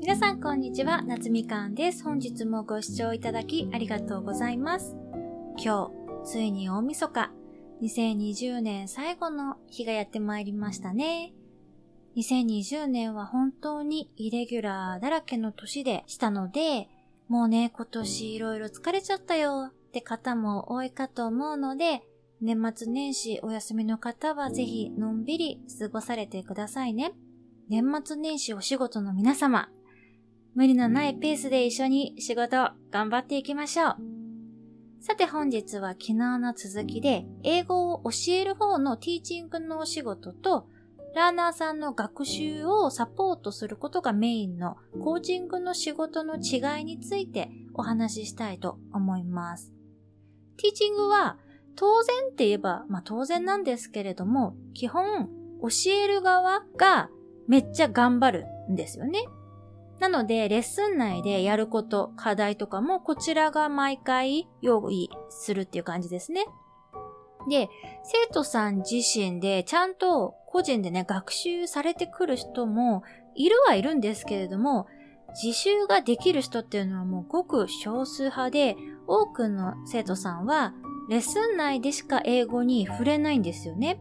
皆さんこんにちは、夏みかんです。本日もご視聴いただきありがとうございます。今日、ついに大晦日、2020年最後の日がやってまいりましたね。2020年は本当にイレギュラーだらけの年でしたので、もうね、今年いろいろ疲れちゃったよって方も多いかと思うので、年末年始お休みの方はぜひのんびり過ごされてくださいね。年末年始お仕事の皆様、無理のないペースで一緒に仕事頑張っていきましょう。さて本日は昨日の続きで英語を教える方のティーチングのお仕事とラーナーさんの学習をサポートすることがメインのコーチングの仕事の違いについてお話ししたいと思います。ティーチングは当然って言えば、まあ当然なんですけれども、基本教える側がめっちゃ頑張るんですよね。なので、レッスン内でやること、課題とかもこちらが毎回用意するっていう感じですね。で、生徒さん自身でちゃんと個人でね、学習されてくる人もいるはいるんですけれども、自習ができる人っていうのはもうごく少数派で、多くの生徒さんはレッスン内でしか英語に触れないんですよね。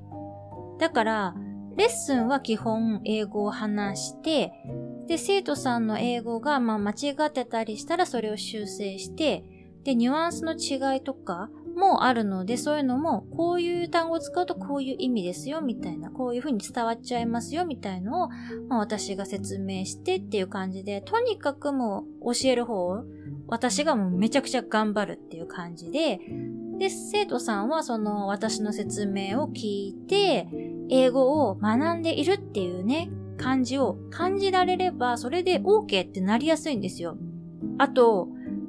だから、レッスンは基本英語を話して、で、生徒さんの英語がまあ間違ってたりしたらそれを修正して、で、ニュアンスの違いとか、もあるので、そういうのも、こういう単語を使うとこういう意味ですよ、みたいな、こういう風に伝わっちゃいますよ、みたいのを、まあ、私が説明してっていう感じで、とにかくもう教える方、私がもうめちゃくちゃ頑張るっていう感じで、で、生徒さんはその私の説明を聞いて、英語を学んでいるっていうね、感じを感じられれば、それで OK ってなりやすいんですよ。あと、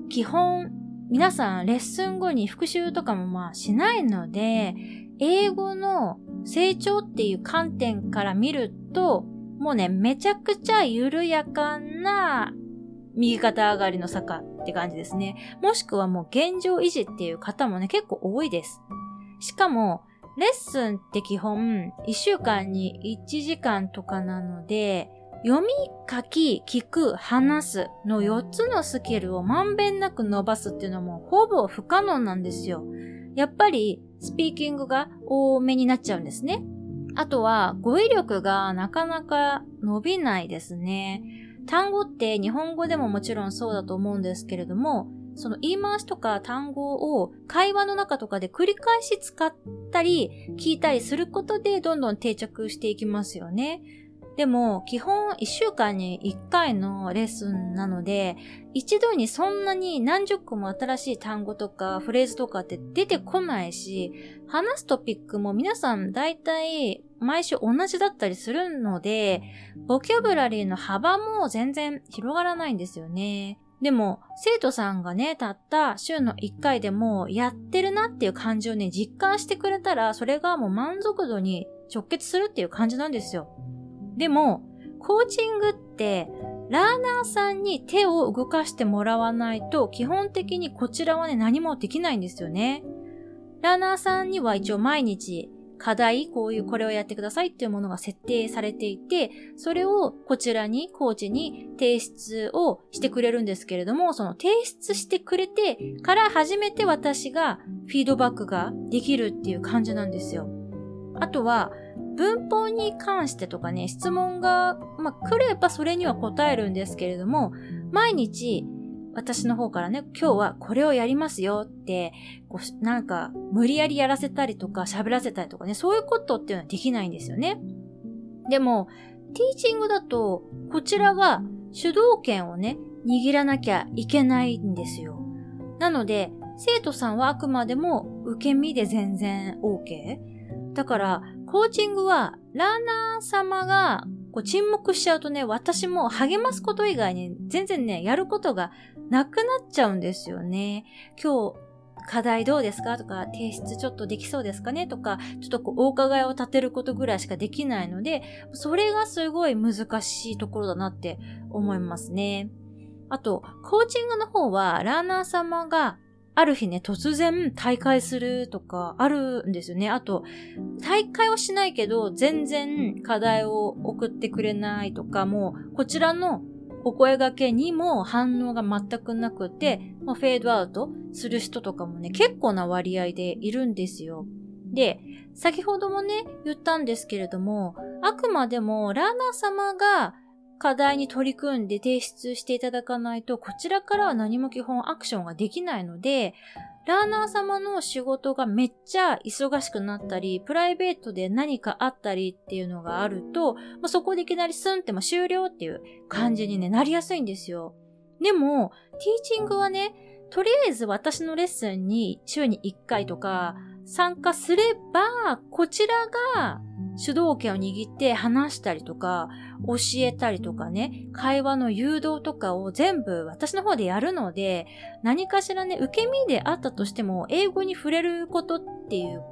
基本皆さんレッスン後に復習とかもまあしないので、英語の成長っていう観点から見ると、もうね、めちゃくちゃ緩やかな右肩上がりの坂って感じですね。もしくはもう現状維持っていう方もね、結構多いです。しかも、レッスンって基本1週間に1時間とかなので、読み、書き、聞く、話すの4つのスキルをまんべんなく伸ばすっていうのもほぼ不可能なんですよ。やっぱりスピーキングが多めになっちゃうんですね。あとは語彙力がなかなか伸びないですね。単語って日本語でももちろんそうだと思うんですけれども、その言い回しとか単語を会話の中とかで繰り返し使ったり聞いたりすることでどんどん定着していきますよね。でも、基本1週間に1回のレッスンなので、一度にそんなに何十個も新しい単語とかフレーズとかって出てこないし、話すトピックも皆さん大体毎週同じだったりするので、ボキャブラリーの幅も全然広がらないんですよね。でも、生徒さんがね、たった週の1回でもやってるなっていう感じをね、実感してくれたら、それがもう満足度に直結するっていう感じなんですよ。でも、コーチングって、ラーナーさんに手を動かしてもらわないと、基本的にこちらはね、何もできないんですよね。ラーナーさんには一応毎日、課題、こういうこれをやってくださいっていうものが設定されていて、それをこちらに、コーチに提出をしてくれるんですけれども、その提出してくれてから初めて私がフィードバックができるっていう感じなんですよ。あとは、文法に関してとかね、質問が、まあ、来ればそれには答えるんですけれども、毎日、私の方からね、今日はこれをやりますよって、こうなんか、無理やりやらせたりとか、喋らせたりとかね、そういうことっていうのはできないんですよね。でも、ティーチングだと、こちらが主導権をね、握らなきゃいけないんですよ。なので、生徒さんはあくまでも受け身で全然 OK。だから、コーチングは、ラーナー様がこう沈黙しちゃうとね、私も励ますこと以外に全然ね、やることがなくなっちゃうんですよね。今日、課題どうですか？とか、提出ちょっとできそうですかね？とか、ちょっとこう、お伺いを立てることぐらいしかできないので、それがすごい難しいところだなって思いますね。あと、コーチングの方は、ラーナー様がある日ね、突然大会するとかあるんですよね。あと、大会はしないけど、全然課題を送ってくれないとか、もう、こちらのお声掛けにも反応が全くなくて、まあ、フェードアウトする人とかもね、結構な割合でいるんですよ。で、先ほどもね、言ったんですけれども、あくまでもラーナー様が課題に取り組んで提出していただかないと、こちらからは何も基本アクションができないので、ラーナー様の仕事がめっちゃ忙しくなったり、プライベートで何かあったりっていうのがあると、まあ、そこでいきなりスンっても終了っていう感じに、ね、なりやすいんですよ。でも、ティーチングはね、とりあえず私のレッスンに週に1回とか参加すれば、こちらが主導権を握って話したりとか、教えたりとかね、会話の誘導とかを全部私の方でやるので、何かしらね、受け身であったとしても、英語に触れることっていう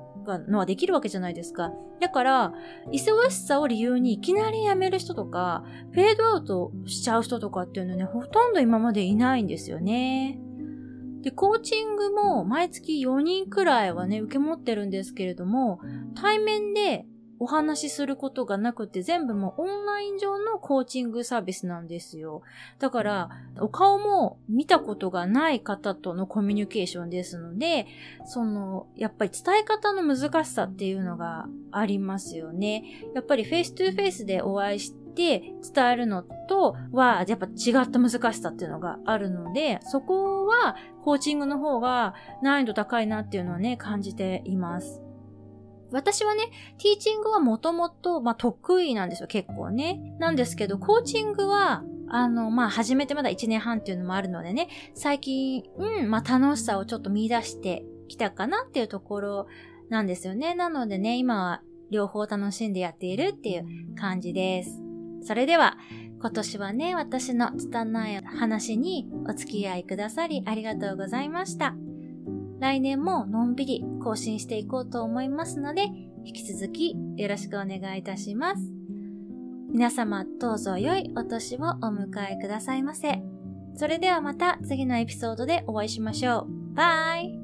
のはできるわけじゃないですか。だから、忙しさを理由にいきなり辞める人とか、フェードアウトしちゃう人とかっていうのはね、ほとんど今までいないんですよね。で、コーチングも毎月4人くらいはね、受け持ってるんですけれども、対面でお話しすることがなくて全部もうオンライン上のコーチングサービスなんですよ。だから、お顔も見たことがない方とのコミュニケーションですので、その、やっぱり伝え方の難しさっていうのがありますよね。やっぱり face to face でお会いして伝えるのとは、やっぱ違った難しさっていうのがあるので、そこはコーチングの方が難易度高いなっていうのはね、感じています。私はね、ティーチングはもともと、まあ、得意なんですよ、結構ね。なんですけど、コーチングは、あの、まあ、始めてまだ1年半っていうのもあるのでね、最近、うん、まあ、楽しさをちょっと見出してきたかなっていうところなんですよね。なのでね、今は両方楽しんでやっているっていう感じです。それでは、今年はね、私の拙い話にお付き合いくださりありがとうございました。来年ものんびり更新していこうと思いますので、引き続きよろしくお願いいたします。皆様どうぞ良いお年をお迎えくださいませ。それではまた次のエピソードでお会いしましょう。バイ